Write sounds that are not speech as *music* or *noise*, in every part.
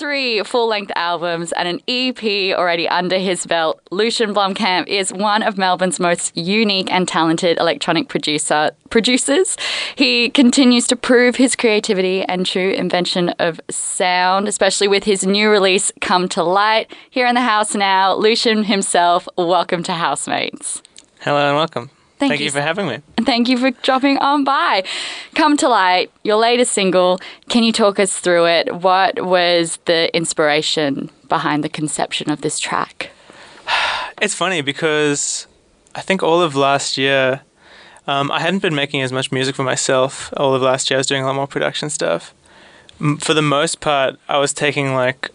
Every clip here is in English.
three full length albums and an EP already under his belt, Lucian Blomkamp is one of Melbourne's most unique and talented electronic producer producers. He continues to prove his creativity and true invention of sound, especially with his new release, Come to Light. Here in the house now, Lucian himself. Welcome to Housemates. Hello and welcome. Thank Thank, you. you. for having me. And thank you for dropping on by. Come to Light, your latest single. Can you talk us through it? What was the inspiration behind the conception of this track? *sighs* It's funny because I think all of last year, um, I hadn't been making as much music for myself. All of last year, I was doing a lot more production stuff. For the most part, I was taking like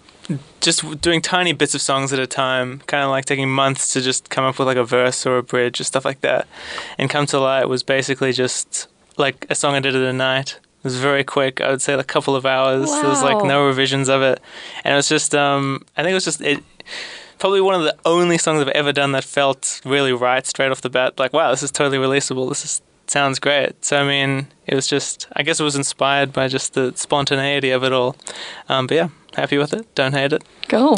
just doing tiny bits of songs at a time, kind of like taking months to just come up with like a verse or a bridge or stuff like that. And Come to Light was basically just like a song I did at a night. It was very quick. I would say like a couple of hours. There was like no revisions of it, and it was just um, I think it was just it. Probably one of the only songs I've ever done that felt really right straight off the bat. Like, wow, this is totally releasable. This is sounds great. So I mean, it was just I guess it was inspired by just the spontaneity of it all. Um, but yeah, happy with it. Don't hate it. Cool.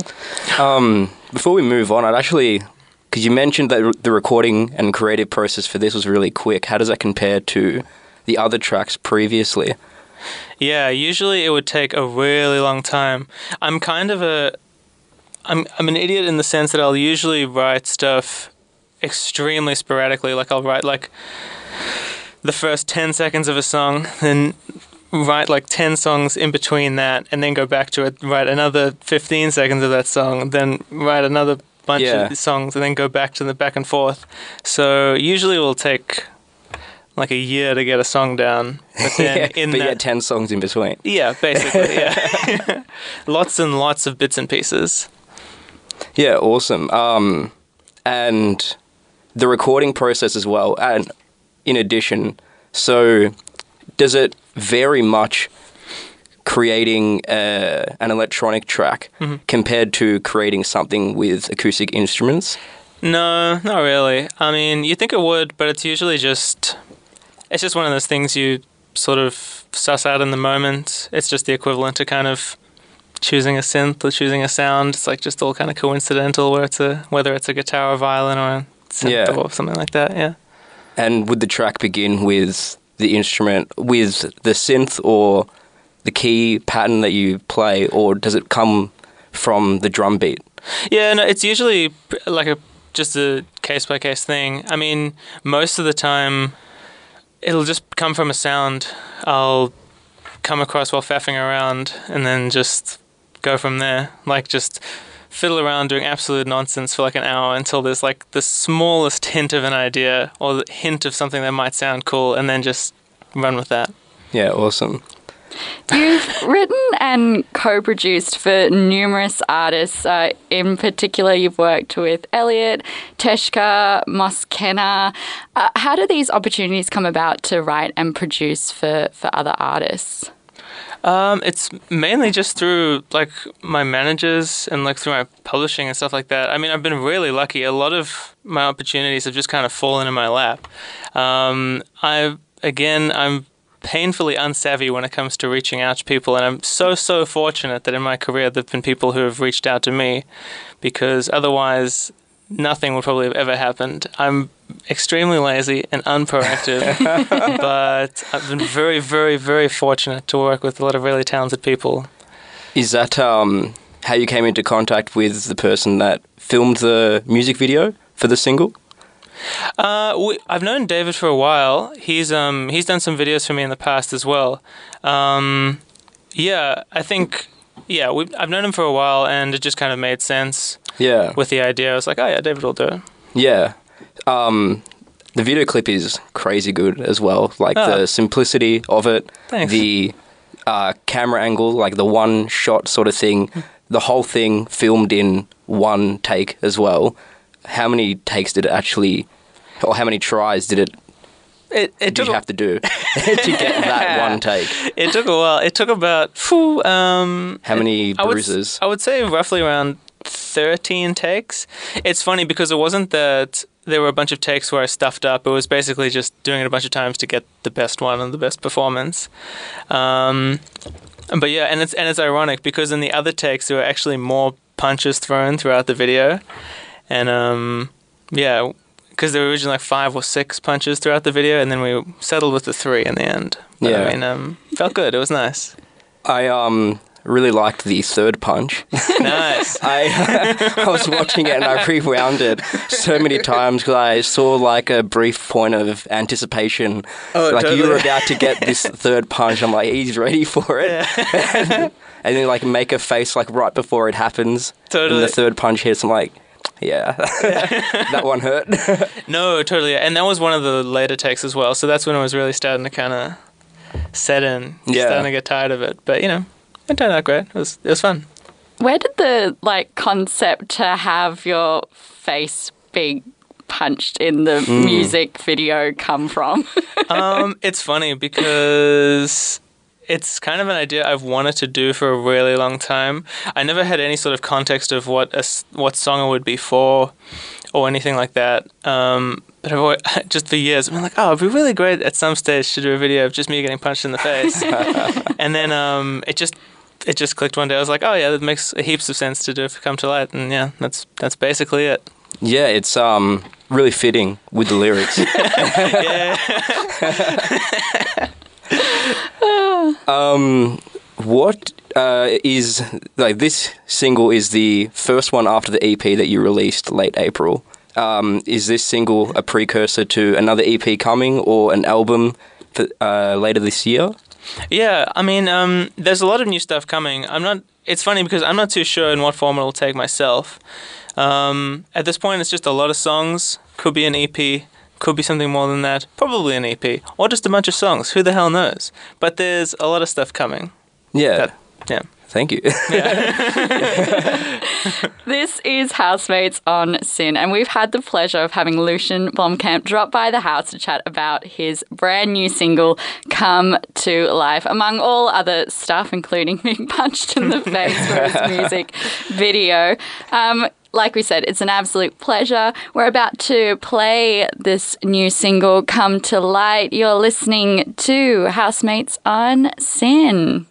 Um, before we move on, I'd actually, because you mentioned that the recording and creative process for this was really quick. How does that compare to the other tracks previously? Yeah, usually it would take a really long time. I'm kind of a I'm I'm an idiot in the sense that I'll usually write stuff extremely sporadically. Like I'll write like the first 10 seconds of a song, then write like 10 songs in between that and then go back to it, write another 15 seconds of that song, then write another bunch Yeah. of songs and then go back to the back and forth. So usually it will take like a year to get a song down. But *laughs* then in but that yet 10 songs in between. yeah, basically, yeah. *laughs* *laughs* lots and lots of bits and pieces. Yeah, awesome. Um, and the recording process as well. And in addition, so does it vary much creating uh, an electronic track compared to creating something with acoustic instruments? No, not really. I mean, you think it would, but it's usually just it's just one of those things you sort of suss out in the moment. It's just the equivalent to kind of choosing a synth or choosing a sound. It's like just all kind of coincidental where it's a whether it's a guitar or violin or a synth Yeah. or something like that. Yeah. And would the track begin with the instrument, with the synth or the key pattern that you play, or does it come from the drum beat? Yeah, no, it's usually like a just a case by case thing. I mean, most of the time, it'll just come from a sound I'll come across while faffing around, and then just go from there. Like just fiddle around doing absolute nonsense for like an hour until there's like the smallest hint of an idea or the hint of something that might sound cool, and then just run with that. Yeah, awesome. You've *laughs* written and co produced for numerous artists. Uh, in particular, you've worked with Elliot, Teshka, Moskena. Uh, how do these opportunities come about to write and produce for, for other artists? Um, it's mainly just through like my managers and like through my publishing and stuff like that. I mean, I've been really lucky. A lot of my opportunities have just kind of fallen in my lap. Um, I again, I'm painfully unsavvy when it comes to reaching out to people, and I'm so so fortunate that in my career there've been people who have reached out to me, because otherwise nothing would probably have ever happened. I'm extremely lazy and unproactive, *laughs* but I've been very, very, very fortunate to work with a lot of really talented people. Is that um, how you came into contact with the person that filmed the music video for the single? Uh, we, I've known David for a while. He's um he's done some videos for me in the past as well. Um, yeah, I think yeah we I've known him for a while, and it just kind of made sense Yeah. with the idea. I was like, oh yeah, David will do it. Yeah. Um, the video clip is crazy good as well. Like Ah. the simplicity of it, Thanks. the uh, camera angle, like the one shot sort of thing, the whole thing filmed in one take as well. How many takes did it actually, or how many tries did it It it did took you have to do *laughs* to get that *laughs* one take? it took a while. It took about phew, um How many I would, bruises? I would say roughly around 13 takes. It's funny because it wasn't that there were a bunch of takes where I stuffed up. It was basically just doing it a bunch of times to get the best one and the best performance. Um, But yeah, and it's and it's ironic because in the other takes there were actually more punches thrown throughout the video, and um, yeah, because there were originally like five or six punches throughout the video, and then we settled with the three in the end. But, Yeah. I mean, um, felt good. It was nice. I um really liked the third punch. *laughs* nice. *laughs* I uh, I was watching it and I rewound it so many times because I saw like a brief point of anticipation. Oh, like you were about to get this *laughs* third punch. I'm like, he's ready for it. and, then like make a face like right before it happens. And Totally. the third punch hits. I'm like, yeah, that one hurt. No, totally. And that was one of the later takes as well. So that's when I was really starting to kind of set in. Yeah. Starting to get tired of it. But, you know, it turned out great. It was, it was fun. Where did the like concept to have your face be punched in the music video come from? *laughs* um, it's funny because it's kind of an idea I've wanted to do for a really long time. I never had any sort of context of what a what song it would be for or anything like that. Um, but I've always, *laughs* just for years, I've been like, oh, it'd be really great at some stage to do a video of just me getting punched in the face. *laughs* and then um, it just it just clicked one day. I was like, oh yeah, that makes heaps of sense to do if it come to light. And yeah, that's that's basically it. yeah, it's um really fitting with the lyrics. yeah. *laughs* *laughs* Um, what uh, is like this single is the first one after the EP that you released late April. Um, is this single a precursor to another EP coming or an album for, uh, later this year? Yeah, I mean, um, there's a lot of new stuff coming. I'm not. It's funny because I'm not too sure in what form it'll take myself. Um, at this point, it's just a lot of songs. Could be an EP. Could be something more than that. Probably an EP or just a bunch of songs. Who the hell knows? But there's a lot of stuff coming. Yeah. That- yeah. Thank you. *laughs* *laughs* This is Housemates on SYN, and we've had the pleasure of having Lucian Blomkamp drop by the house to chat about his brand new single, Come to Life, among all other stuff, including *laughs* being punched in the face for his *laughs* music video. Um, like we said, it's an absolute pleasure. We're about to play this new single, Come to Light. You're listening to Housemates on SYN.